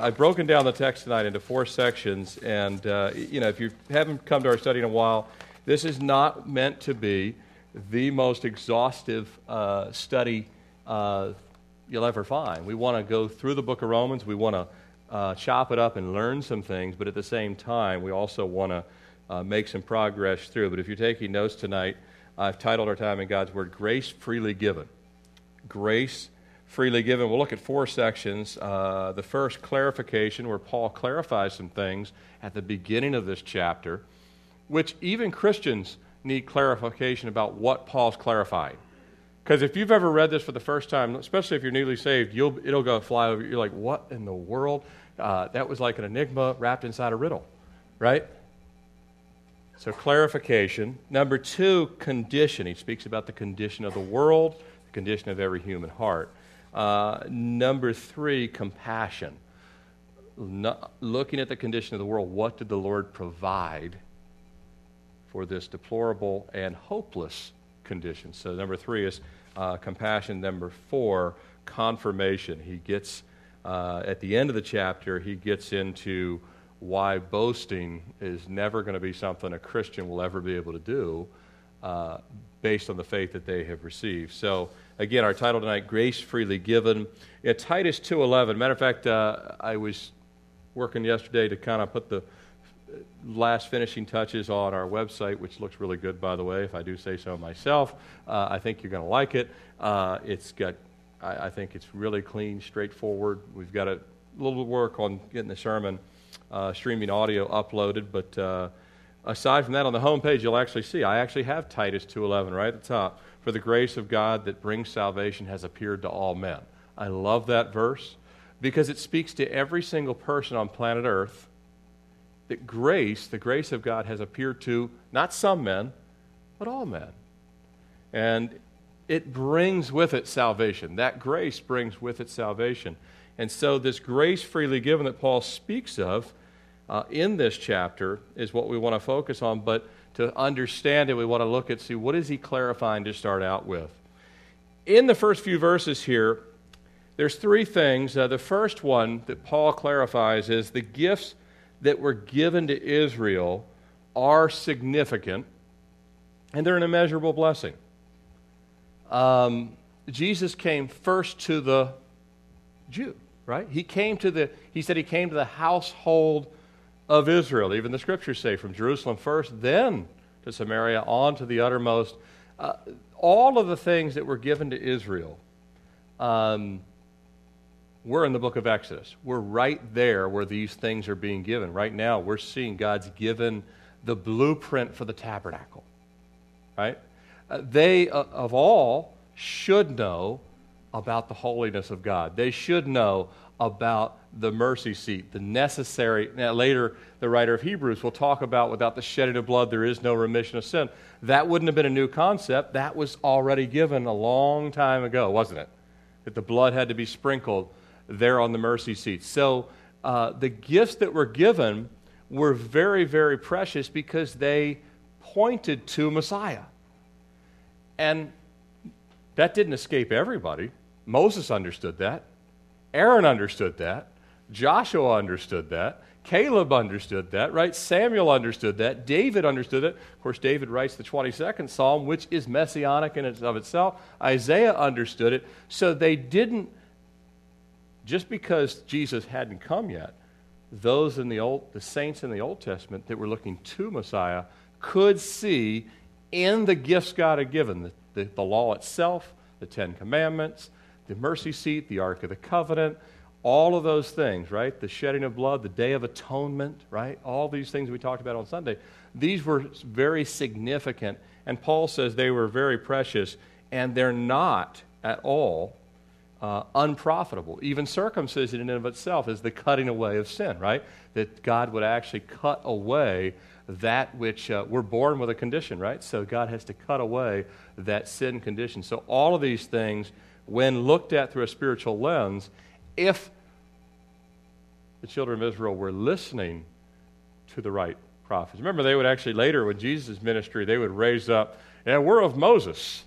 I've broken down the text tonight into four sections, and uh, you know, if you haven't come to our study in a while, this is not meant to be the most exhaustive uh, study uh, you'll ever find. We want to go through the book of Romans. We want to uh, chop it up and learn some things, but at the same time, we also want to uh, make some progress through. But if you're taking notes tonight, I've titled our time in God's Word "Grace Freely Given." Grace freely given. We'll look at four sections. Uh, the first, clarification, where Paul clarifies some things at the beginning of this chapter, which even Christians need clarification about what Paul's clarifying. Because if you've ever read this for the first time, especially if you're newly saved, you'll, it'll go fly over. You're like, what in the world? Uh, that was like an enigma wrapped inside a riddle, right? So, clarification. Number two, condition. He speaks about the condition of the world, the condition of every human heart. Uh, number three, compassion. Looking at the condition of the world, what did the Lord provide for this deplorable and hopeless condition? So, number three is uh, compassion. Number four, confirmation. He gets, uh, at the end of the chapter, he gets into why boasting is never going to be something a Christian will ever be able to do uh, based on the faith that they have received. So, again, our title tonight, Grace Freely Given. Yeah, Titus 2.11. Matter of fact, uh, I was working yesterday to kind of put the last finishing touches on our website, which looks really good, by the way, if I do say so myself. Uh, I think you're going to like it. Uh, it's got, I, I, think it's really clean, straightforward. We've got a little work on getting the sermon uh, streaming audio uploaded, but uh, aside from that, on the home page, you'll actually see I actually have Titus 2.11 right at the top. For the grace of God that brings salvation has appeared to all men. I love that verse because it speaks to every single person on planet Earth that grace, the grace of God, has appeared to not some men, but all men. And it brings with it salvation. That grace brings with it salvation. And so, this grace freely given that Paul speaks of uh, in this chapter is what we want to focus on. But to understand it, we want to look at, see, what is he clarifying to start out with? In the first few verses here, there's three things. Uh, the first one that Paul clarifies is the gifts that were given to Israel are significant and they're an immeasurable blessing. Um, Jesus came first to the Jew, right? He came to the, he said he came to the household of Israel. Even the scriptures say from Jerusalem first, then to Samaria, on to the uttermost. Uh, all of the things that were given to Israel um, were in the book of Exodus. We're right there where these things are being given. Right now, we're seeing God's given the blueprint for the tabernacle. Right? Uh, they, uh, of all, should know about the holiness of God. They should know about the mercy seat, the necessary. Now, later, the writer of Hebrews will talk about without the shedding of blood, there is no remission of sin. That wouldn't have been a new concept. That was already given a long time ago, wasn't it? That the blood had to be sprinkled there on the mercy seat. So, uh, the gifts that were given were very, very precious because they pointed to Messiah. And that didn't escape everybody. Moses understood that. Aaron understood that. Joshua understood that. Caleb understood that, right? Samuel understood that. David understood it. Of course, David writes the 22nd Psalm, which is messianic in and of itself. Isaiah understood it. So they didn't, just because Jesus hadn't come yet, those in the old, the saints in the Old Testament that were looking to Messiah could see in the gifts God had given, the, the, the law itself, the Ten Commandments, the mercy seat, the Ark of the Covenant, all of those things, right? The shedding of blood, the Day of Atonement, right? All these things we talked about on Sunday. These were very significant, and Paul says they were very precious, and they're not at all uh, unprofitable. Even circumcision in and of itself is the cutting away of sin, right? That God would actually cut away that which uh, we're born with a condition, right? So God has to cut away that sin condition. So all of these things when looked at through a spiritual lens, if the children of Israel were listening to the right prophets. Remember, they would actually later, with Jesus' ministry, they would raise up, and we're of Moses.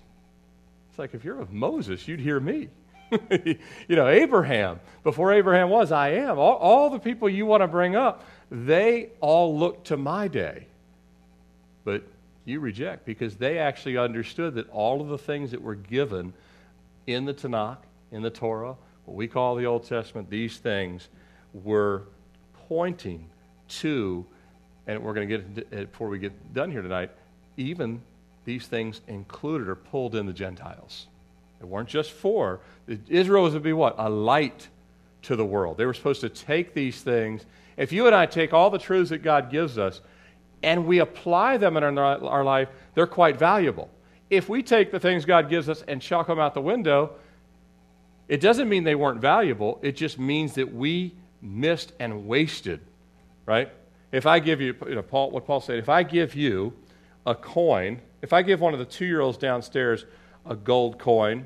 It's like, if you're of Moses, you'd hear me, you know, Abraham. Before Abraham was, I am. All, all the people you want to bring up, they all look to my day. But you reject because they actually understood that all of the things that were given in the Tanakh, in the Torah, what we call the Old Testament, these things were pointing to, and we're going to get before we get done here tonight, even these things included or pulled in the Gentiles. They weren't just for. Israel was to be what? A light to the world. They were supposed to take these things. If you and I take all the truths that God gives us and we apply them in our, our life, they're quite valuable. If we take the things God gives us and chuck them out the window, it doesn't mean they weren't valuable. It just means that we missed and wasted, right? If I give you, you know, Paul, what Paul said, if I give you a coin, if I give one of the two year olds downstairs a gold coin,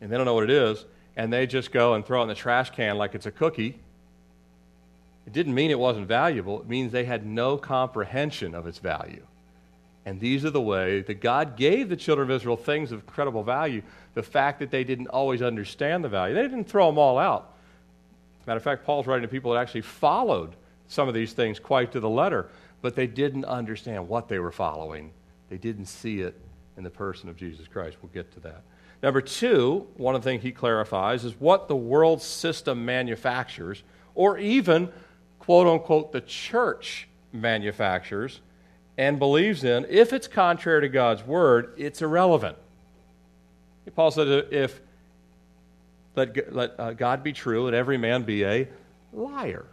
and they don't know what it is, and they just go and throw it in the trash can like it's a cookie, it didn't mean it wasn't valuable. It means they had no comprehension of its value. And these are the way that God gave the children of Israel things of incredible value. The fact that they didn't always understand the value, they didn't throw them all out. Matter of fact, Paul's writing to people that actually followed some of these things quite to the letter, but they didn't understand what they were following. They didn't see it in the person of Jesus Christ. We'll get to that. Number two, one of the things he clarifies is what the world system manufactures, or even, quote unquote, the church manufactures and believes in, if it's contrary to God's word, it's irrelevant. Paul said, if let, let uh, God be true and every man be a liar.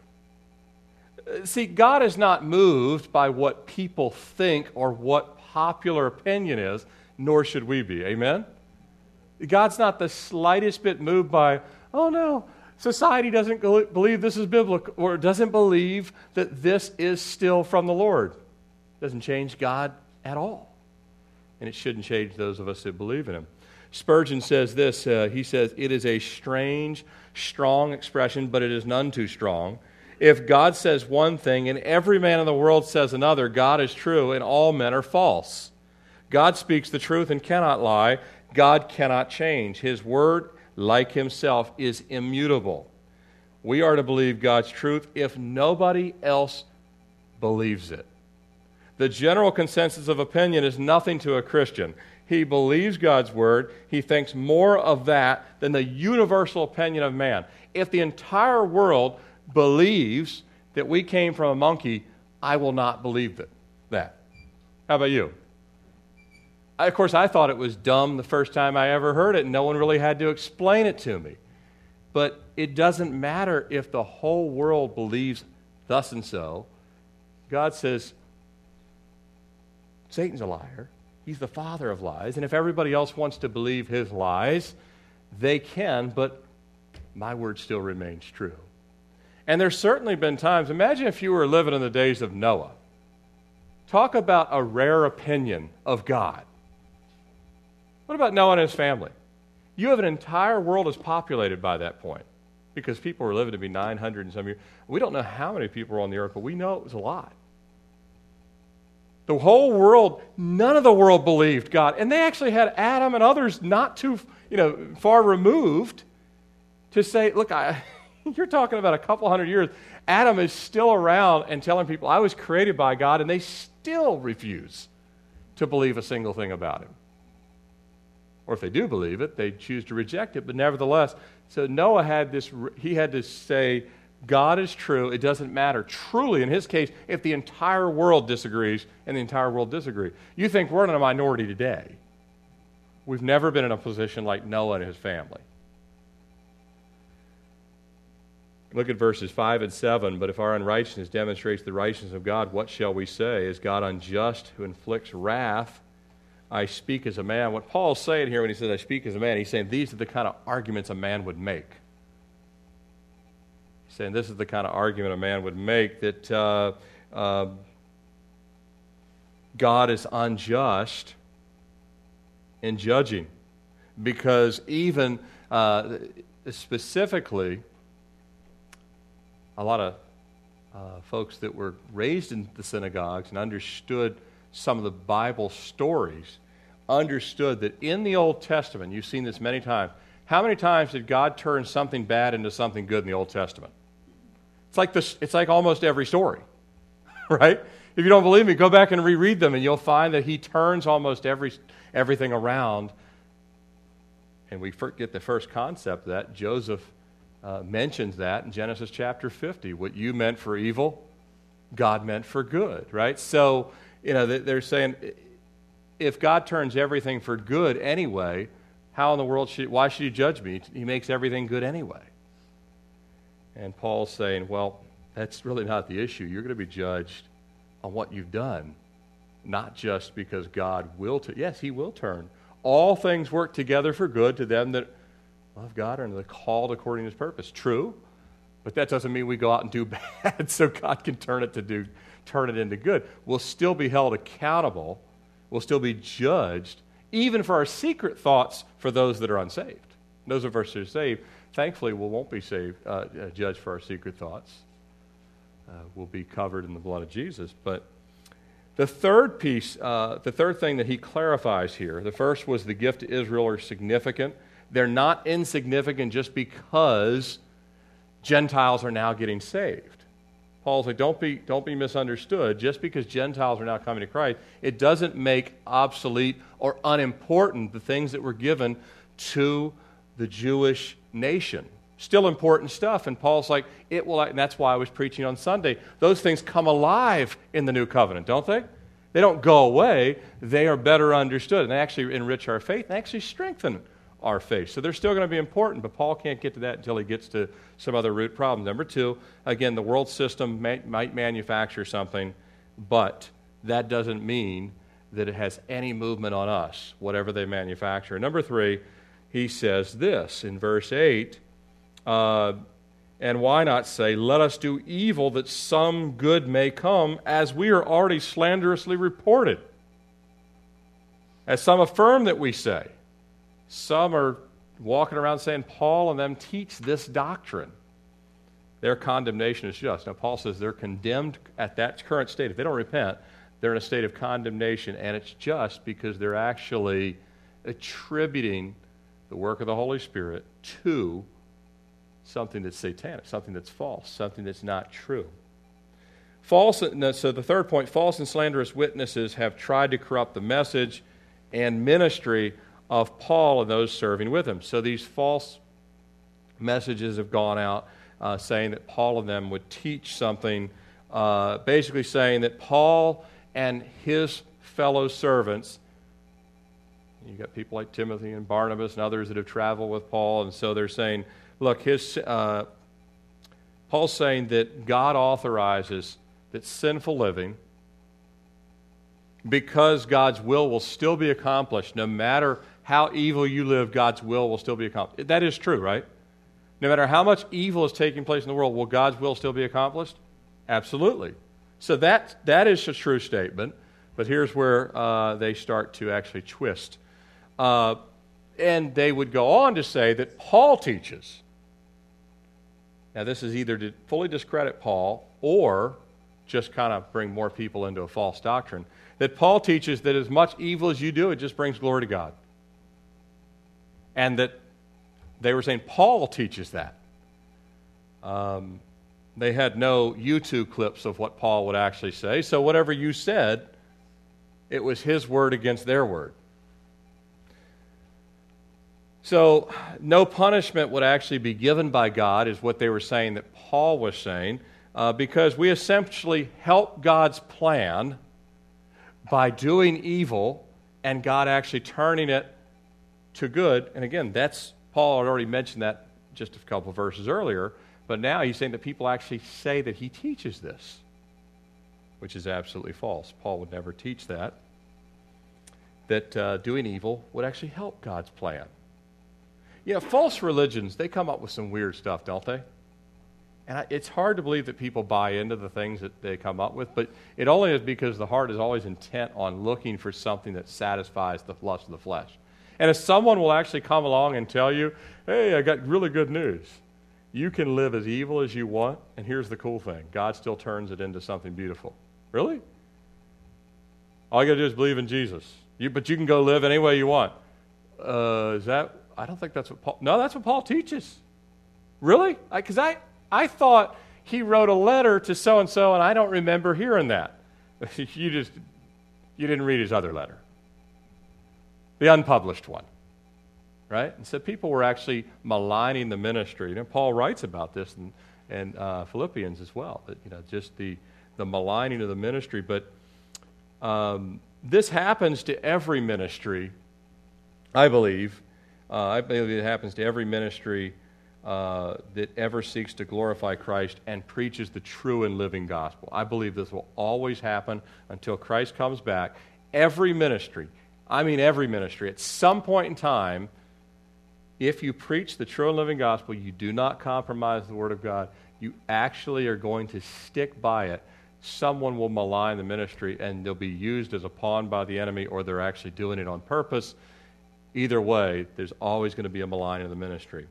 See, God is not moved by what people think or what popular opinion is, nor should we be. Amen? God's not the slightest bit moved by, oh no, society doesn't believe this is biblical or doesn't believe that this is still from the Lord doesn't change God at all. And it shouldn't change those of us that believe in Him. Spurgeon says this uh, he says, It is a strange, strong expression, but it is none too strong. If God says one thing and every man in the world says another, God is true and all men are false. God speaks the truth and cannot lie. God cannot change. His word, like himself, is immutable. We are to believe God's truth if nobody else believes it. The general consensus of opinion is nothing to a Christian. He believes God's word. He thinks more of that than the universal opinion of man. If the entire world believes that we came from a monkey, I will not believe that. How about you? I, of course, I thought it was dumb the first time I ever heard it, and no one really had to explain it to me. But it doesn't matter if the whole world believes thus and so. God says, Satan's a liar. He's the father of lies. And if everybody else wants to believe his lies, they can, but my word still remains true. And there's certainly been times, imagine if you were living in the days of Noah. Talk about a rare opinion of God. What about Noah and his family? You have an entire world is populated by that point because people were living to be 900 and some years. We don't know how many people were on the earth, but we know it was a lot. The whole world, none of the world believed God. And they actually had Adam and others not too you know, far removed to say, look, I, you're talking about a couple hundred years. Adam is still around and telling people, I was created by God, and they still refuse to believe a single thing about him. Or if they do believe it, they choose to reject it. But nevertheless, so Noah had this, he had to say, God is true. It doesn't matter. Truly, in his case, if the entire world disagrees and the entire world disagrees. You think we're in a minority today. We've never been in a position like Noah and his family. Look at verses 5 and 7. But if our unrighteousness demonstrates the righteousness of God, what shall we say? Is God unjust who inflicts wrath? I speak as a man. What Paul's saying here when he says, I speak as a man, he's saying these are the kind of arguments a man would make saying this is the kind of argument a man would make that uh, uh, God is unjust in judging. Because even uh, specifically, a lot of uh, folks that were raised in the synagogues and understood some of the Bible stories understood that in the Old Testament, you've seen this many times, How many times did God turn something bad into something good in the Old Testament? It's like, this, it's like almost every story, right? If you don't believe me, go back and reread them, and you'll find that he turns almost every, everything around. And we get the first concept that. Joseph uh, mentions that in Genesis chapter 50. What you meant for evil, God meant for good, right? So, you know, they're saying if God turns everything for good anyway, how in the world should, why should he judge me? He makes everything good anyway. And Paul's saying, well, that's really not the issue. You're going to be judged on what you've done, not just because God will. T- yes, He will turn. All things work together for good to them that love God and are called according to His purpose. True, but that doesn't mean we go out and do bad so God can turn it to do turn it into good. We'll still be held accountable. We'll still be judged, even for our secret thoughts for those that are unsaved. Those of us who are saved, thankfully, we won't be saved, uh, uh judged for our secret thoughts uh, will be covered in the blood of Jesus. But the third piece, uh, the third thing that he clarifies here, the first was the gift to Israel are significant. They're not insignificant just because Gentiles are now getting saved. Paul's like, don't be, don't be misunderstood. Just because Gentiles are now coming to Christ, it doesn't make obsolete or unimportant the things that were given to the Jewish nation. Still important stuff. And Paul's like, it will, and that's why I was preaching on Sunday. Those things come alive in the new covenant, don't they? They don't go away, they are better understood. And they actually enrich our faith and actually strengthen our faith. So they're still going to be important, but Paul can't get to that until he gets to some other root problem. Number two, again, the world system may, might manufacture something, but that doesn't mean that it has any movement on us, whatever they manufacture. Number three, he says this in verse 8 uh, and why not say, Let us do evil that some good may come, as we are already slanderously reported? As some affirm that we say. Some are walking around saying, Paul and them teach this doctrine. Their condemnation is just. Now, Paul says they're condemned at that current state. If they don't repent, they're in a state of condemnation, and it's just because they're actually attributing the work of the Holy Spirit to something that's satanic, something that's false, something that's not true. False, so the third point false and slanderous witnesses have tried to corrupt the message and ministry of Paul and those serving with him. So these false messages have gone out uh, saying that Paul and them would teach something, uh, basically saying that Paul and his fellow servants you got people like Timothy and Barnabas and others that have traveled with Paul, and so they're saying Look, his, uh, Paul's saying that God authorizes that sinful living, because God's will will still be accomplished, no matter how evil you live, God's will will still be accomplished. That is true, right? No matter how much evil is taking place in the world, will God's will still be accomplished? Absolutely. So that, that is a true statement, but here's where uh, they start to actually twist. Uh, and they would go on to say that Paul teaches now, this is either to fully discredit Paul or just kind of bring more people into a false doctrine. That Paul teaches that as much evil as you do, it just brings glory to God. And that they were saying Paul teaches that. Um, they had no YouTube clips of what Paul would actually say, so whatever you said, it was his word against their word. So, no punishment would actually be given by God, is what they were saying that Paul was saying, uh, because we essentially help God's plan by doing evil and God actually turning it to good. And again, that's Paul had already mentioned that just a couple verses earlier, but now he's saying that people actually say that he teaches this, which is absolutely false. Paul would never teach that. That uh, doing evil would actually help God's plan. You know, false religions, they come up with some weird stuff, don't they? And it's hard to believe that people buy into the things that they come up with, but it only is because the heart is always intent on looking for something that satisfies the lust of the flesh. And if someone will actually come along and tell you, hey, I got really good news. You can live as evil as you want, and here's the cool thing God still turns it into something beautiful. Really? All you got to do is believe in Jesus. You, but you can go live any way you want. Uh, is that I don't think that's what Paul. No, that's what Paul teaches. Really? Because I, I, I thought he wrote a letter to so and so, and I don't remember hearing that. you just you didn't read his other letter, the unpublished one, right? And so people were actually maligning the ministry. You know, Paul writes about this in, in uh, Philippians as well. That you know, just the the maligning of the ministry. But um, this happens to every ministry, I believe. Uh, I believe it happens to every ministry uh, that ever seeks to glorify Christ and preaches the true and living gospel. I believe this will always happen until Christ comes back. Every ministry, I mean every ministry, at some point in time, if you preach the true and living gospel, you do not compromise the Word of God, you actually are going to stick by it. Someone will malign the ministry and they'll be used as a pawn by the enemy, or they're actually doing it on purpose. Either way, there's always going to be a malign in the ministry.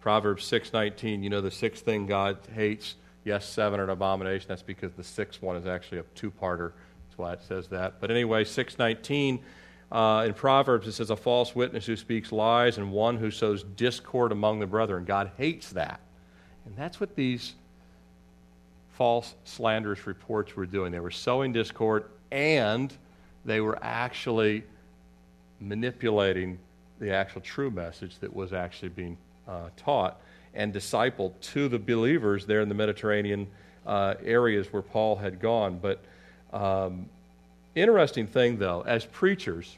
Proverbs 6:19, you know the sixth thing God hates. Yes, seven are an abomination. That's because the sixth one is actually a two-parter. That's why it says that. But anyway, 619 uh, in Proverbs it says a false witness who speaks lies and one who sows discord among the brethren. God hates that, and that's what these false slanderous reports were doing. They were sowing discord and they were actually manipulating the actual true message that was actually being uh, taught and discipled to the believers there in the Mediterranean uh, areas where Paul had gone. But um, interesting thing, though, as preachers,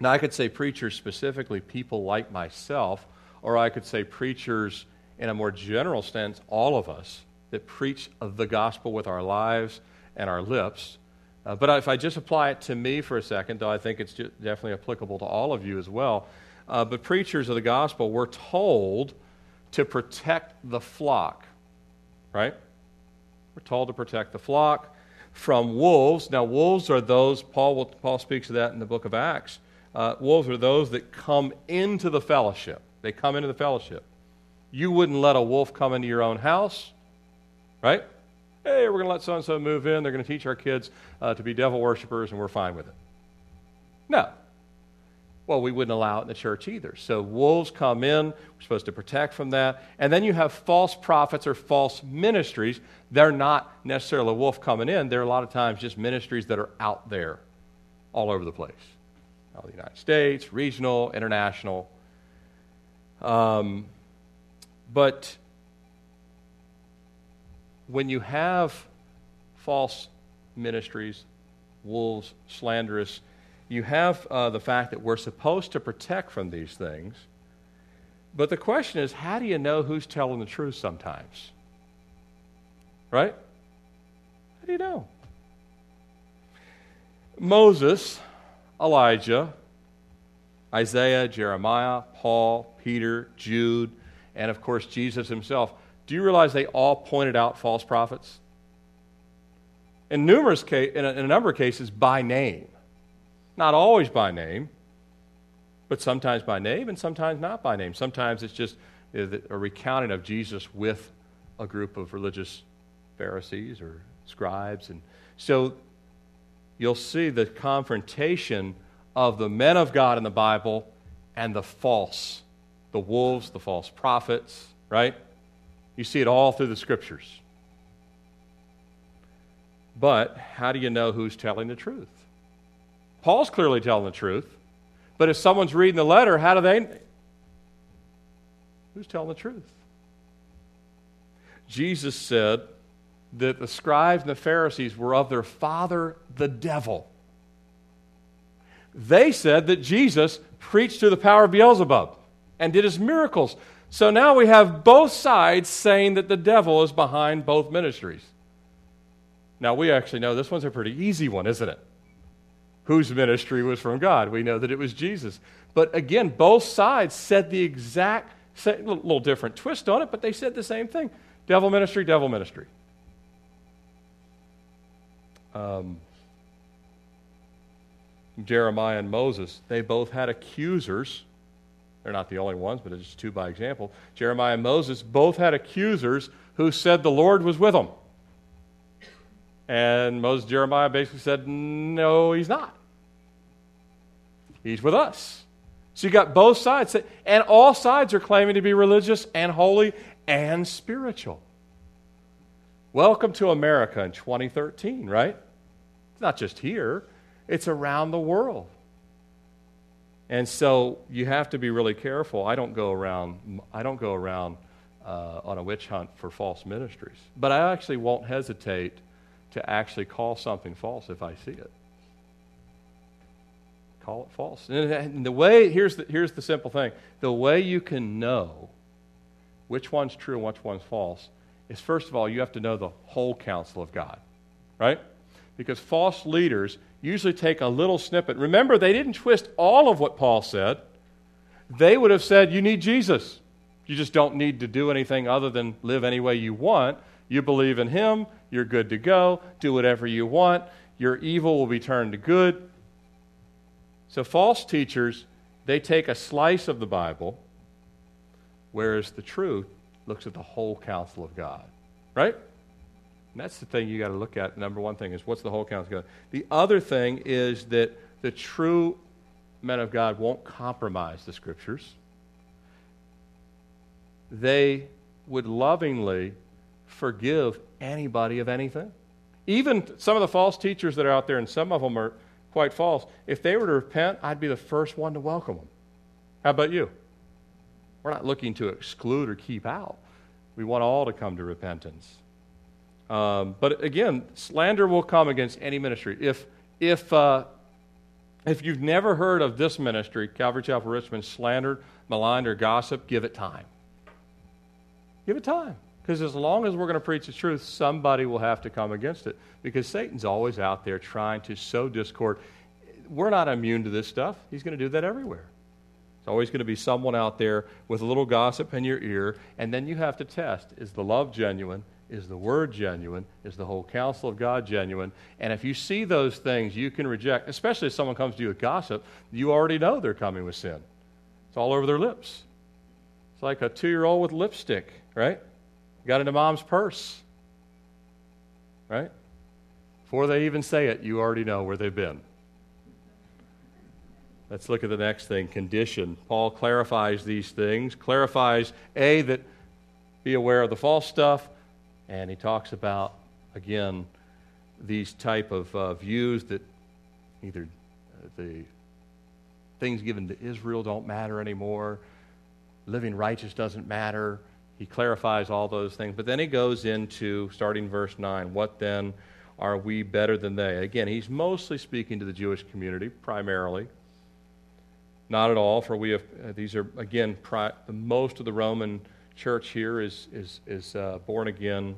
now I could say preachers specifically, people like myself, or I could say preachers in a more general sense, all of us that preach the gospel with our lives and our lips. Uh, but if I just apply it to me for a second, though I think it's definitely applicable to all of you as well, uh, but preachers of the gospel were told to protect the flock, right? We're told to protect the flock from wolves. Now, wolves are those, Paul, will, Paul speaks of that in the book of Acts. Uh, wolves are those that come into the fellowship. They come into the fellowship. You wouldn't let a wolf come into your own house, right? Hey, we're going to let so and so move in. They're going to teach our kids uh, to be devil worshippers, and we're fine with it. No, well, we wouldn't allow it in the church either. So wolves come in, we're supposed to protect from that. And then you have false prophets or false ministries. They're not necessarily a wolf coming in, they're a lot of times just ministries that are out there all over the place. All the United States, regional, international. Um, but when you have false ministries, wolves, slanderous, you have uh, the fact that we're supposed to protect from these things. But the question is, how do you know who's telling the truth sometimes? Right? How do you know? Moses, Elijah, Isaiah, Jeremiah, Paul, Peter, Jude, and of course Jesus himself. Do you realize they all pointed out false prophets? In numerous case, in a, in a number of cases, by name. Not always by name, but sometimes by name and sometimes not by name. Sometimes it's just uh, a recounting of Jesus with a group of religious Pharisees or scribes. And so you'll see the confrontation of the men of God in the Bible and the false, the wolves, the false prophets, right? You see it all through the scriptures. But how do you know who's telling the truth? Paul's clearly telling the truth. But if someone's reading the letter, how do they? Who's telling the truth? Jesus said that the scribes and the Pharisees were of their father, the devil. They said that Jesus preached through the power of Beelzebub and did his miracles. So now we have both sides saying that the devil is behind both ministries. Now we actually know this one's a pretty easy one, isn't it? whose ministry was from God. We know that it was Jesus. But again, both sides said the exact same, little different twist on it, but they said the same thing devil ministry, devil ministry. Um, Jeremiah and Moses, they both had accusers. They're not the only ones, but it's just two by example. Jeremiah and Moses both had accusers who said the Lord was with them. And Moses Jeremiah basically said, No, he's not. He's with us. So you got both sides, and all sides are claiming to be religious and holy and spiritual. Welcome to America in 2013, right? It's not just here, it's around the world. And so you have to be really careful. I don't go around, I don't go around uh, on a witch hunt for false ministries. But I actually won't hesitate to actually call something false if I see it. Call it false. And the way, here's the, here's the simple thing the way you can know which one's true and which one's false is first of all, you have to know the whole counsel of God, right? Because false leaders usually take a little snippet. Remember, they didn't twist all of what Paul said. They would have said, You need Jesus. You just don't need to do anything other than live any way you want. You believe in Him, you're good to go. Do whatever you want. Your evil will be turned to good. So, false teachers, they take a slice of the Bible, whereas the truth looks at the whole counsel of God. Right? And that's the thing you got to look at. Number one thing is what's the whole of God? The other thing is that the true men of God won't compromise the scriptures. They would lovingly forgive anybody of anything. Even some of the false teachers that are out there, and some of them are quite false, if they were to repent, I'd be the first one to welcome them. How about you? We're not looking to exclude or keep out. We want all to come to repentance. Um, but again, slander will come against any ministry. If, if, uh, if you've never heard of this ministry, Calvary Chapel Richmond, slandered, maligned, or gossip, give it time. Give it time. Because as long as we're going to preach the truth, somebody will have to come against it. Because Satan's always out there trying to sow discord. We're not immune to this stuff. He's going to do that everywhere. There's always going to be someone out there with a little gossip in your ear, and then you have to test is the love genuine? Is the word genuine? Is the whole counsel of God genuine? And if you see those things, you can reject, especially if someone comes to you with gossip, you already know they're coming with sin. It's all over their lips. It's like a two year old with lipstick, right? Got into mom's purse. Right? Before they even say it, you already know where they've been. Let's look at the next thing condition. Paul clarifies these things, clarifies A, that be aware of the false stuff, and he talks about, again, these type of uh, views that either uh, the things given to Israel don't matter anymore, living righteous doesn't matter, he clarifies all those things. But then he goes into, starting verse 9, what then are we better than they? Again, he's mostly speaking to the Jewish community, primarily. Not at all, for we have, uh, these are, again, pri- most of the Roman church here is, is, is uh, born again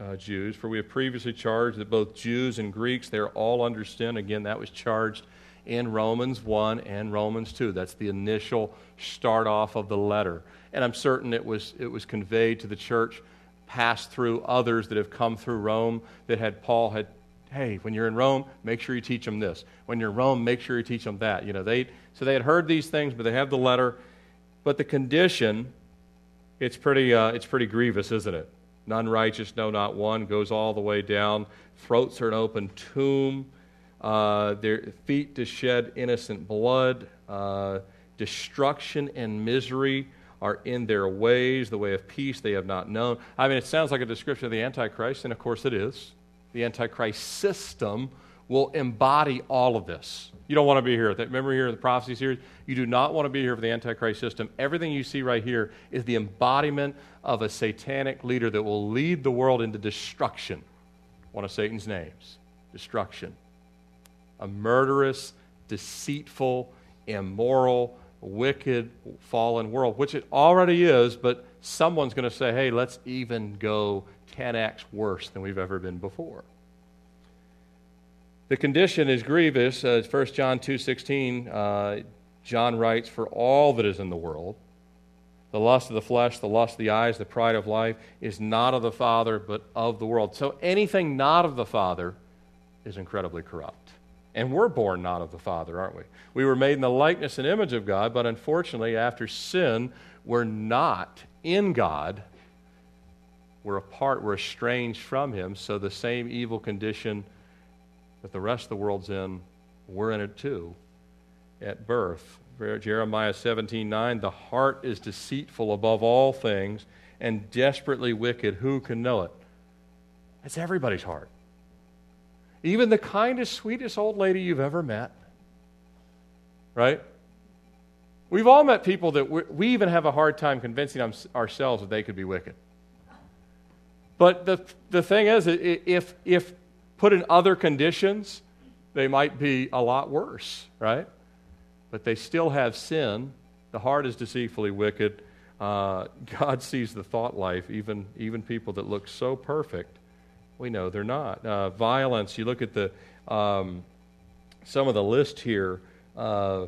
uh, Jews. For we have previously charged that both Jews and Greeks, they're all under sin. Again, that was charged in Romans 1 and Romans 2. That's the initial start off of the letter and I'm certain it was, it was conveyed to the church, passed through others that have come through Rome that had Paul had, hey, when you're in Rome, make sure you teach them this. When you're in Rome, make sure you teach them that. You know, they, so they had heard these things, but they have the letter. But the condition, it's pretty, uh, it's pretty grievous, isn't it? None righteous, no, not one, goes all the way down. Throats are an open tomb. Uh, their feet to shed innocent blood. Uh, destruction and misery are in their ways, the way of peace they have not known. I mean, it sounds like a description of the Antichrist, and of course it is. The Antichrist system will embody all of this. You don't want to be here. Remember here the prophecy series? You do not want to be here for the Antichrist system. Everything you see right here is the embodiment of a satanic leader that will lead the world into destruction. One of Satan's names destruction. A murderous, deceitful, immoral, wicked, fallen world, which it already is, but someone's going to say, hey, let's even go 10x worse than we've ever been before. The condition is grievous. Uh, 1 John 2.16, uh, John writes, For all that is in the world, the lust of the flesh, the lust of the eyes, the pride of life, is not of the Father, but of the world. So anything not of the Father is incredibly corrupt. And we're born not of the Father, aren't we? We were made in the likeness and image of God, but unfortunately, after sin, we're not in God. We're apart, we're estranged from Him. So the same evil condition that the rest of the world's in, we're in it too at birth. Jeremiah 17 9, the heart is deceitful above all things and desperately wicked. Who can know it? It's everybody's heart. Even the kindest, sweetest old lady you've ever met. Right? We've all met people that we even have a hard time convincing ourselves that they could be wicked. But the, the thing is, if, if put in other conditions, they might be a lot worse, right? But they still have sin. The heart is deceitfully wicked. Uh, God sees the thought life, even, even people that look so perfect. We know they're not. Uh, violence, you look at the, um, some of the list here uh,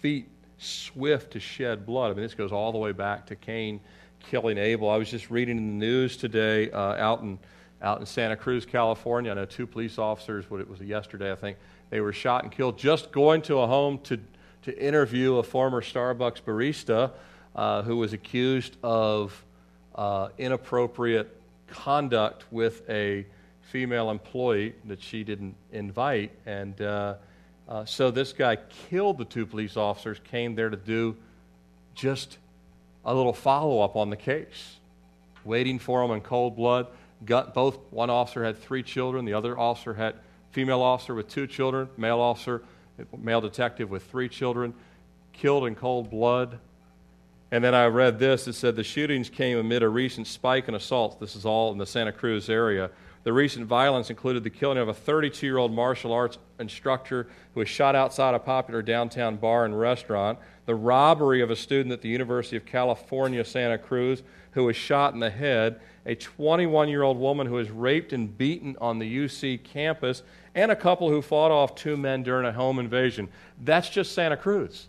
feet swift to shed blood. I mean, this goes all the way back to Cain killing Abel. I was just reading in the news today uh, out in out in Santa Cruz, California. I know two police officers, what it was yesterday, I think, they were shot and killed just going to a home to, to interview a former Starbucks barista uh, who was accused of uh, inappropriate conduct with a female employee that she didn't invite. And uh, uh so this guy killed the two police officers, came there to do just a little follow up on the case, waiting for them in cold blood got both one officer had three children, the other officer had female officer with two children, male officer, male detective with three children, killed in cold blood. And then I read this. It said the shootings came amid a recent spike in assaults. This is all in the Santa Cruz area. The recent violence included the killing of a 32 year old martial arts instructor who was shot outside a popular downtown bar and restaurant, the robbery of a student at the University of California, Santa Cruz, who was shot in the head, a 21 year old woman who was raped and beaten on the UC campus, and a couple who fought off two men during a home invasion. That's just Santa Cruz.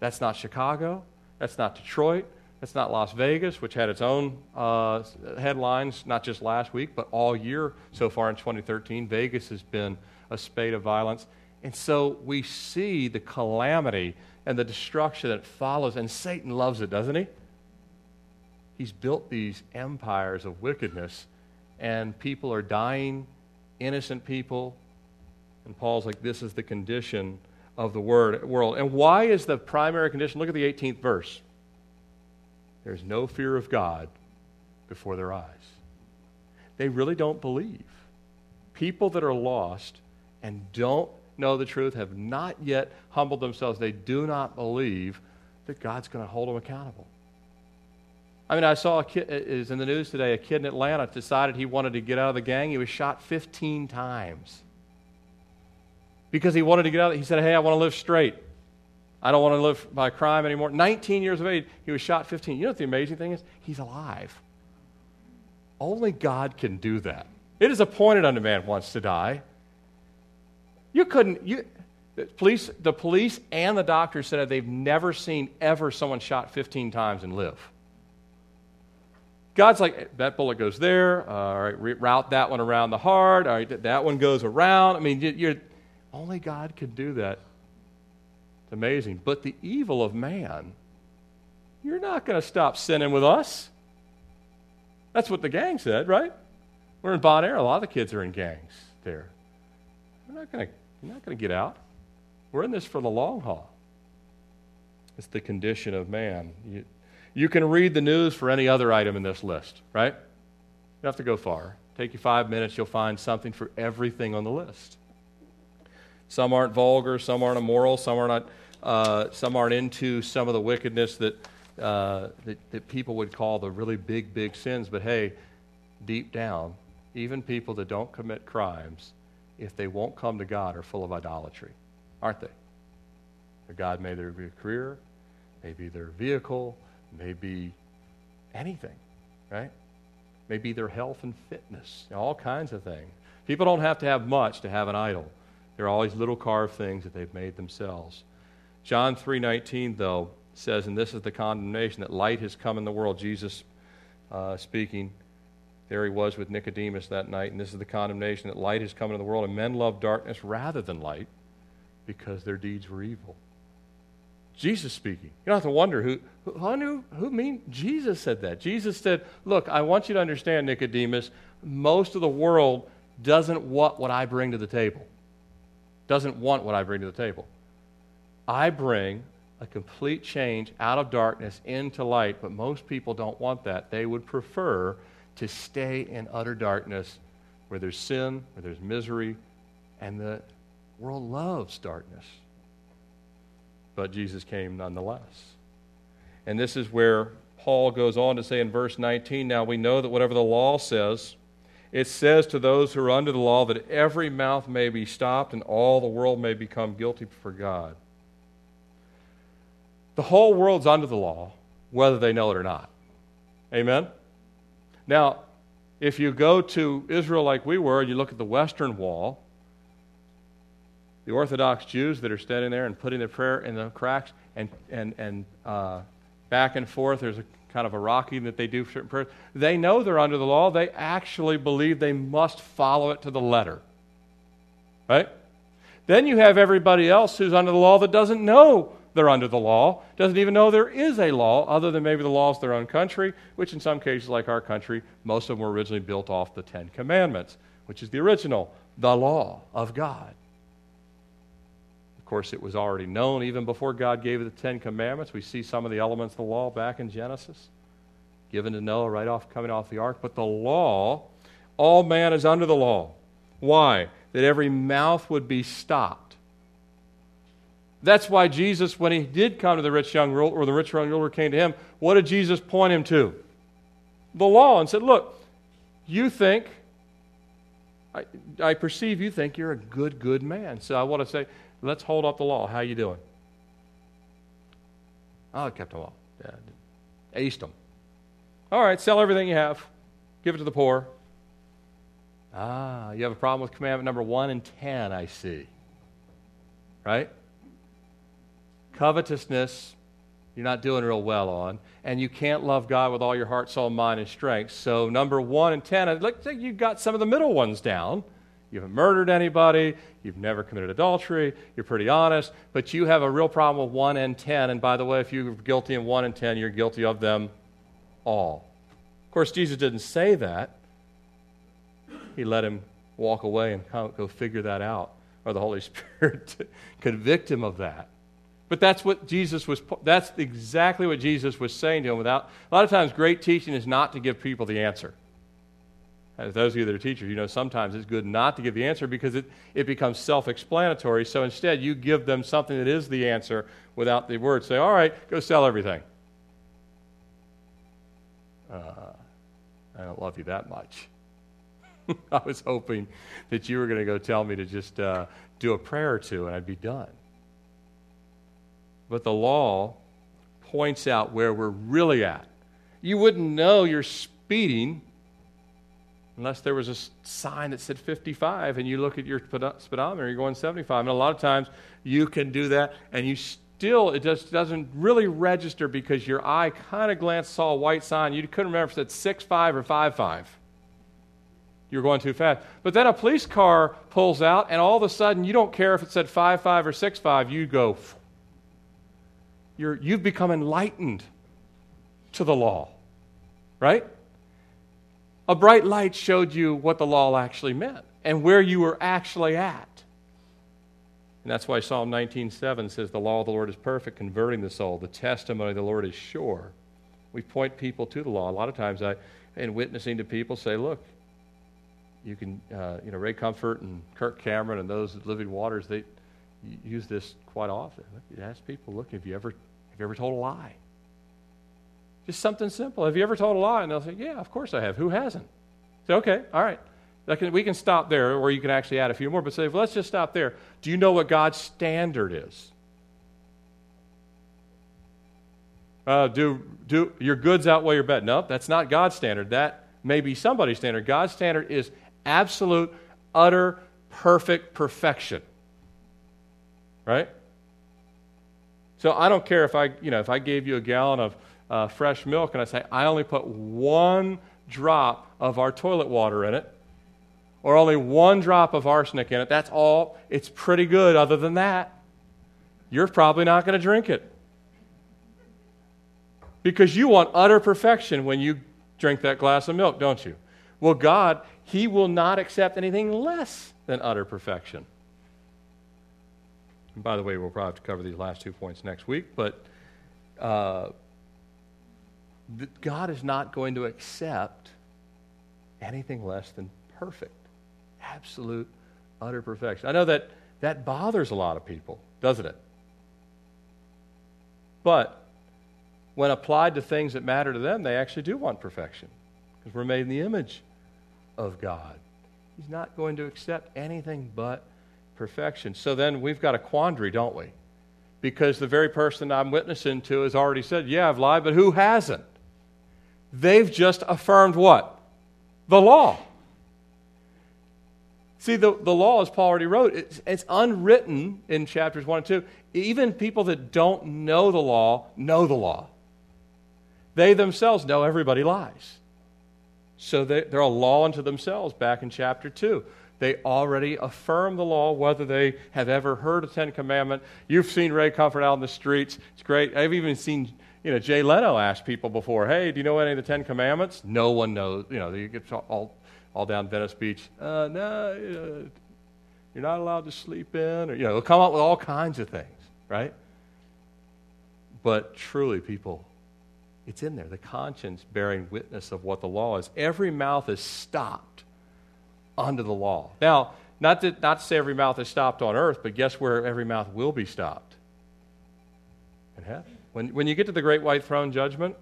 That's not Chicago. That's not Detroit. That's not Las Vegas, which had its own uh, headlines, not just last week, but all year so far in 2013. Vegas has been a spate of violence. And so we see the calamity and the destruction that follows, and Satan loves it, doesn't he? he's built these empires of wickedness, and people are dying, innocent people. And Paul's like, this is the condition of the word, world. And why is the primary condition? Look at the 18th verse. There's no fear of God before their eyes. They really don't believe. People that are lost and don't know the truth have not yet humbled themselves. They do not believe that God's going to hold them accountable. I mean, I saw a kid, is in the news today, a kid in Atlanta decided he wanted to get out of the gang. He was shot 15 times. Because he wanted to get out, he said, Hey, I want to live straight. I don't want to live by crime anymore. 19 years of age, he was shot 15. You know what the amazing thing is? He's alive. Only God can do that. It is appointed unto man once to die. You couldn't, you, the police, the police and the doctors said they've never seen ever someone shot 15 times and live. God's like, that bullet goes there. All right, route that one around the heart. All right, that one goes around. I mean, you're, only God can do that. It's amazing. But the evil of man, you're not going to stop sinning with us. That's what the gang said, right? We're in Bon Air. A lot of the kids are in gangs there. We're not going to, you're not going to get out. We're in this for the long haul. It's the condition of man. You, you can read the news for any other item in this list, right? You don't have to go far. Take you five minutes, you'll find something for everything on the list. Some aren't vulgar, some aren't immoral, some are not, uh, some aren't into some of the wickedness that, uh, that, that people would call the really big, big sins. But hey, deep down, even people that don't commit crimes, if they won't come to God, are full of idolatry, aren't they? Their God made their career, maybe their vehicle, maybe anything, right? Maybe their health and fitness, all kinds of things. People don't have to have much to have an idol. There are always little carved things that they've made themselves. John 3:19 though says, and this is the condemnation that light has come in the world. Jesus uh, speaking, there he was with Nicodemus that night, and this is the condemnation that light has come into the world, and men love darkness rather than light because their deeds were evil. Jesus speaking. You don't have to wonder who, who, who, who mean? Jesus said that. Jesus said, Look, I want you to understand, Nicodemus, most of the world doesn't want what I bring to the table. Doesn't want what I bring to the table. I bring a complete change out of darkness into light, but most people don't want that. They would prefer to stay in utter darkness where there's sin, where there's misery, and the world loves darkness. But Jesus came nonetheless. And this is where Paul goes on to say in verse 19 Now we know that whatever the law says, it says to those who are under the law that every mouth may be stopped and all the world may become guilty for God. The whole world's under the law, whether they know it or not. Amen? Now, if you go to Israel like we were you look at the Western Wall, the Orthodox Jews that are standing there and putting their prayer in the cracks and, and, and uh, back and forth, there's a kind of a rocking that they do for certain prayers. They know they're under the law. They actually believe they must follow it to the letter. Right? Then you have everybody else who's under the law that doesn't know they're under the law, doesn't even know there is a law other than maybe the laws of their own country, which in some cases, like our country, most of them were originally built off the Ten Commandments, which is the original, the law of God. Of course, it was already known even before God gave the Ten Commandments. We see some of the elements of the law back in Genesis, given to Noah right off coming off the ark. But the law, all man is under the law. Why? That every mouth would be stopped that's why Jesus, when he did come to the rich young ruler, or the rich young ruler came to him, what did Jesus point him to? The law, and said, Look, you think, I, I perceive you think you're a good, good man. So I want to say, let's hold up the law. How you doing? Oh, I kept the law. Yeah, aced them. All right, sell everything you have. Give it to the poor. Ah, you have a problem with commandment number one and ten, I see. Right? Covetousness, you're not doing real well on. And you can't love God with all your heart, soul, mind, and strength. So, number one and 10, let's say you've got some of the middle ones down. You haven't murdered anybody. You've never committed adultery. You're pretty honest. But you have a real problem with 1 and 10. And by the way, if you're guilty in 1 and 10, you're guilty of them all. Of course, Jesus didn't say that. He let him walk away and go figure that out, or the Holy Spirit convict him of that. But that's what Jesus was, that's exactly what Jesus was saying to him without, a lot of times great teaching is not to give people the answer. As those of you that are teachers, you know sometimes it's good not to give the answer because it, it becomes self explanatory. So instead, you give them something that is the answer without the word. Say, all right, go sell everything. Uh, I don't love you that much. I was hoping that you were going to go tell me to just uh, do a prayer or two and I'd be done. But the law points out where we're really at. You wouldn't know you're speeding unless there was a sign that said 55 and you look at your speedometer, you're going 75. And a lot of times you can do that and you still, it just doesn't really register because your eye kind of glanced, saw a white sign. You couldn't remember if it said 6.5 or 5.5. You're going too fast. But then a police car pulls out and all of a sudden you don't care if it said 5.5 or 6.5. You go you're, you've become enlightened to the law, right? A bright light showed you what the law actually meant and where you were actually at. And that's why Psalm 19:7 says, "The law of the Lord is perfect, converting the soul. The testimony of the Lord is sure." We point people to the law. A lot of times, I, in witnessing to people, say, "Look, you can, uh, you know, Ray Comfort and Kirk Cameron and those at Living Waters, they use this quite often. You ask people, look, have you ever have you ever told a lie? Just something simple. Have you ever told a lie? And they'll say, Yeah, of course I have. Who hasn't? Say, okay, all right. Can, we can stop there, or you can actually add a few more, but say, well, let's just stop there. Do you know what God's standard is? Uh, do, do your goods outweigh your bet? No, that's not God's standard. That may be somebody's standard. God's standard is absolute, utter, perfect perfection. Right? So I don't care if I, you know, if I gave you a gallon of uh, fresh milk and I say, I only put one drop of our toilet water in it, or only one drop of arsenic in it, that's all. It's pretty good. Other than that, you're probably not going to drink it. Because you want utter perfection when you drink that glass of milk, don't you? Well, God, He will not accept anything less than utter perfection. And by the way, we'll probably have to cover these last two points next week, but uh, God is not going to accept anything less than perfect, absolute, utter perfection. I know that that bothers a lot of people, doesn't it? But when applied to things that matter to them, they actually do want perfection because we're made in the image of God. He's not going to accept anything but perfection. So then we've got a quandary, don't we? Because the very person I'm witnessing to has already said, Yeah, I've lied, but who hasn't? They've just affirmed what? The law. See, the, the law, as Paul already wrote, it's, it's unwritten in chapters 1 and 2. Even people that don't know the law know the law. They themselves know everybody lies. So they, they're a law unto themselves back in chapter 2. They already affirm the law, whether they have ever heard a Ten Commandment. You've seen Ray Comfort out in the streets. It's great. I've even seen you know, Jay Leno asked people before, hey, do you know any of the Ten Commandments? No one knows. You know, you get all, all down Venice Beach. Uh, no, uh, you're not allowed to sleep in. Or, you know, they'll come up with all kinds of things, right? But truly, people, it's in there. The conscience bearing witness of what the law is. Every mouth is stopped under the law. Now, not to, not to say every mouth is stopped on earth, but guess where every mouth will be stopped? In heaven. When, when you get to the great white throne judgment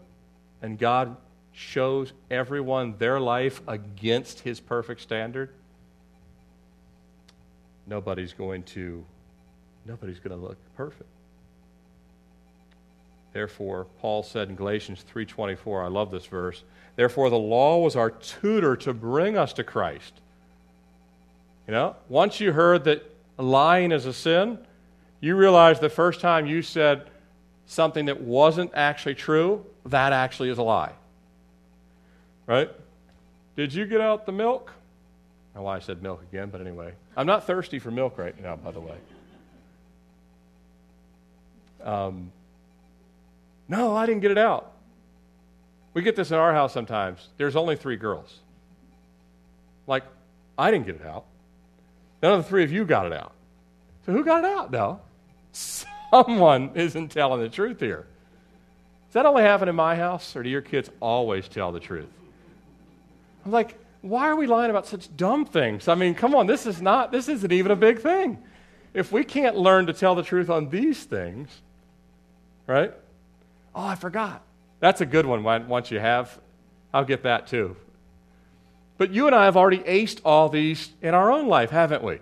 and God shows everyone their life against his perfect standard, nobody's going to nobody's going to look perfect. Therefore, Paul said in Galatians 3:24, I love this verse, therefore the law was our tutor to bring us to Christ. You know, once you heard that lying is a sin, you realize the first time you said something that wasn't actually true, that actually is a lie. Right? Did you get out the milk? I don't know why I said milk again, but anyway. I'm not thirsty for milk right now, by the way. Um, no, I didn't get it out. We get this in our house sometimes. There's only three girls. Like, I didn't get it out. None of the three of you got it out. So who got it out? No. Someone isn't telling the truth here. Does that only happen in my house, or do your kids always tell the truth? I'm like, why are we lying about such dumb things? I mean, come on, this is not, this isn't even a big thing. If we can't learn to tell the truth on these things, right? Oh, I forgot. That's a good one once you have. I'll get that too. But you and I have already aced all these in our own life, haven't we?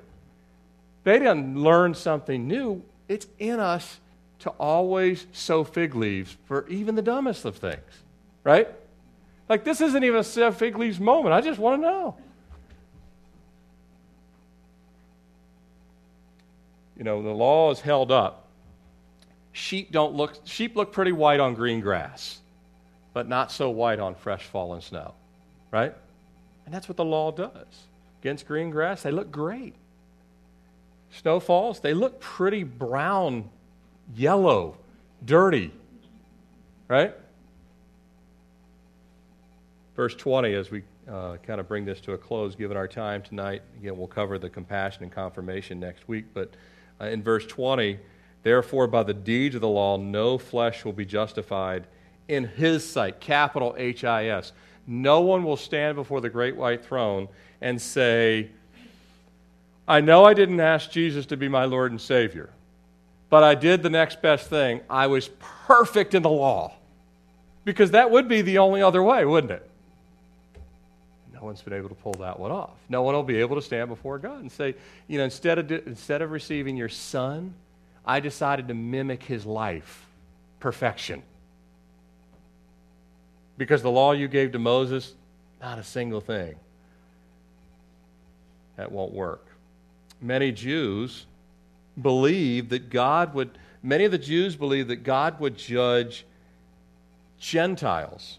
They didn't learn something new. It's in us to always sow fig leaves for even the dumbest of things, right? Like, this isn't even a fig leaves moment. I just want to know. You know, the law is held up. Sheep don't look, sheep look pretty white on green grass, but not so white on fresh fallen snow, right? And that's what the law does. Against green grass, they look great. Snow falls, they look pretty brown, yellow, dirty, right? Verse 20, as we uh, kind of bring this to a close, given our time tonight, again, we'll cover the compassion and confirmation next week, but uh, in verse 20, therefore, by the deeds of the law, no flesh will be justified in his sight, capital H I S. No one will stand before the great white throne and say, I know I didn't ask Jesus to be my Lord and Savior, but I did the next best thing. I was perfect in the law. Because that would be the only other way, wouldn't it? No one's been able to pull that one off. No one will be able to stand before God and say, you know, instead of, instead of receiving your son, I decided to mimic his life, perfection. Because the law you gave to Moses, not a single thing. That won't work many Jews believed that God would, many of the Jews believed that God would judge Gentiles.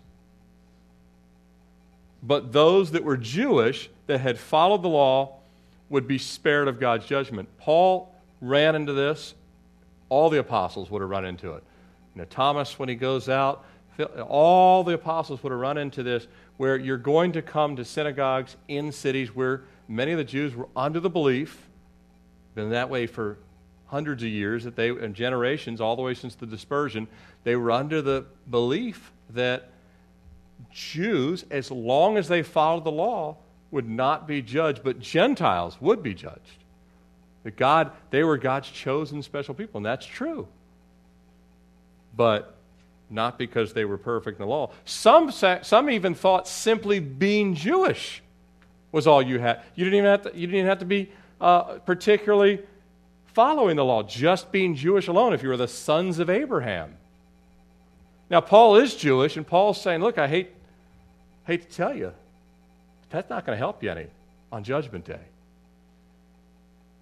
But those that were Jewish, that had followed the law, would be spared of God's judgment. Paul ran into this. All the apostles would have run into it. You know, Thomas, when he goes out, all the apostles would have run into this, where you're going to come to synagogues in cities where many of the Jews were under the belief been that way for hundreds of years that they and generations all the way since the dispersion they were under the belief that Jews as long as they followed the law would not be judged but Gentiles would be judged. That God they were God's chosen special people and that's true. But not because they were perfect in the law some some even thought simply being Jewish was all you had you didn't even have to, you didn't even have to be uh, particularly following the law, just being Jewish alone if you were the sons of Abraham. Now, Paul is Jewish, and Paul's saying, Look, I hate, hate to tell you, that's not going to help you any on Judgment Day.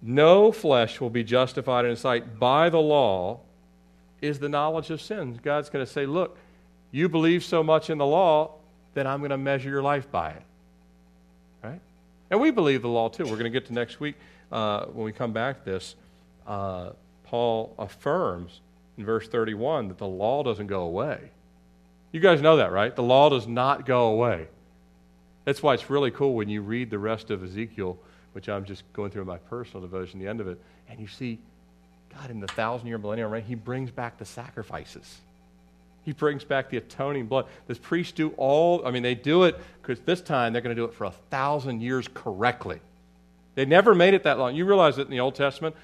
No flesh will be justified in sight by the law, is the knowledge of sin. God's going to say, Look, you believe so much in the law, then I'm going to measure your life by it. Right? And we believe the law too. We're going to get to next week uh, when we come back to this uh, Paul affirms in verse 31 that the law doesn't go away. You guys know that, right? The law does not go away. That's why it's really cool when you read the rest of Ezekiel, which I'm just going through my personal devotion, the end of it, and you see God in the thousand year millennial reign, He brings back the sacrifices. He brings back the atoning blood. The priests do all, I mean, they do it because this time they're going to do it for a thousand years correctly. They never made it that long. You realize that in the Old Testament,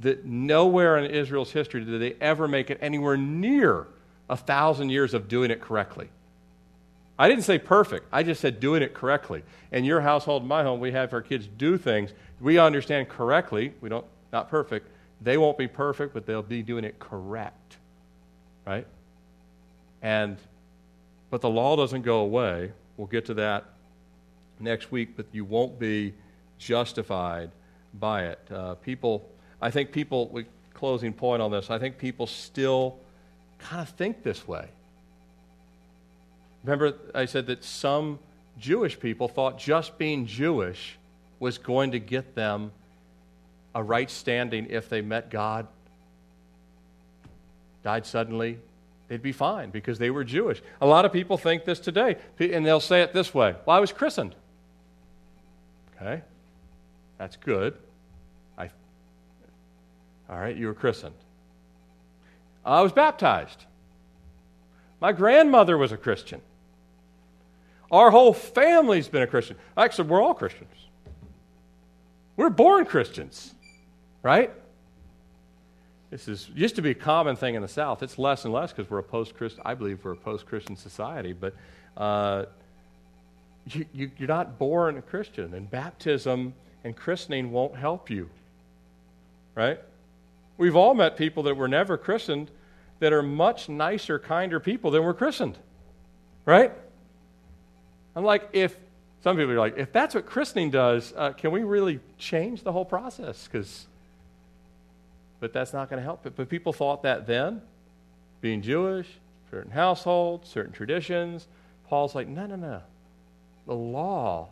that nowhere in Israel's history did they ever make it anywhere near a thousand years of doing it correctly. I didn't say perfect. I just said doing it correctly. In your household, in my home, we have our kids do things we understand correctly. We don't, not perfect. They won't be perfect, but they'll be doing it correct. Right? And, but the law doesn't go away. We'll get to that next week, but you won't be justified by it. Uh, people I think people, closing point on this, I think people still kind of think this way. Remember, I said that some Jewish people thought just being Jewish was going to get them a right standing if they met God, died suddenly, they'd be fine because they were Jewish. A lot of people think this today, and they'll say it this way Well, I was christened. Okay, that's good. I, All right, you were christened. I was baptized. My grandmother was a Christian. Our whole family's been a Christian. Actually, we're all Christians. We're born Christians, right? This is used to be a common thing in the South. It's less and less because we're a post-Christian. I believe we're a post-Christian society, but uh, you, you, you're not born a Christian, and baptism and christening won't help you, right? We've all met people that were never christened that are much nicer, kinder people than were christened. Right? I'm like, if some people are like, if that's what christening does, uh, can we really change the whole process? Because, but that's not going to help it. But people thought that then, being Jewish, certain households, certain traditions. Paul's like, no, no, no. The law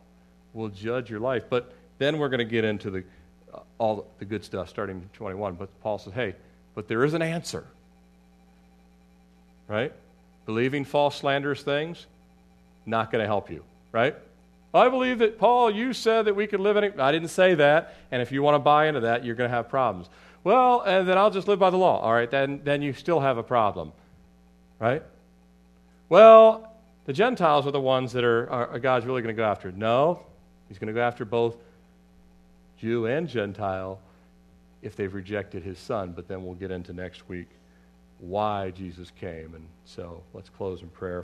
will judge your life. But then we're going to get into the uh, all the good stuff starting in 21. But Paul says, hey, but there is an answer. Right? Believing false, slanderous things, not going to help you. Right? I believe that, Paul, you said that we could live in it. I didn't say that. And if you want to buy into that, you're going to have problems. Well, and then I'll just live by the law. All right, then, then you still have a problem. Right? Well, the Gentiles are the ones that are, are God's really going to go after. No, he's going to go after both Jew and Gentile, if they've rejected his son. But then we'll get into next week why Jesus came. And so let's close in prayer.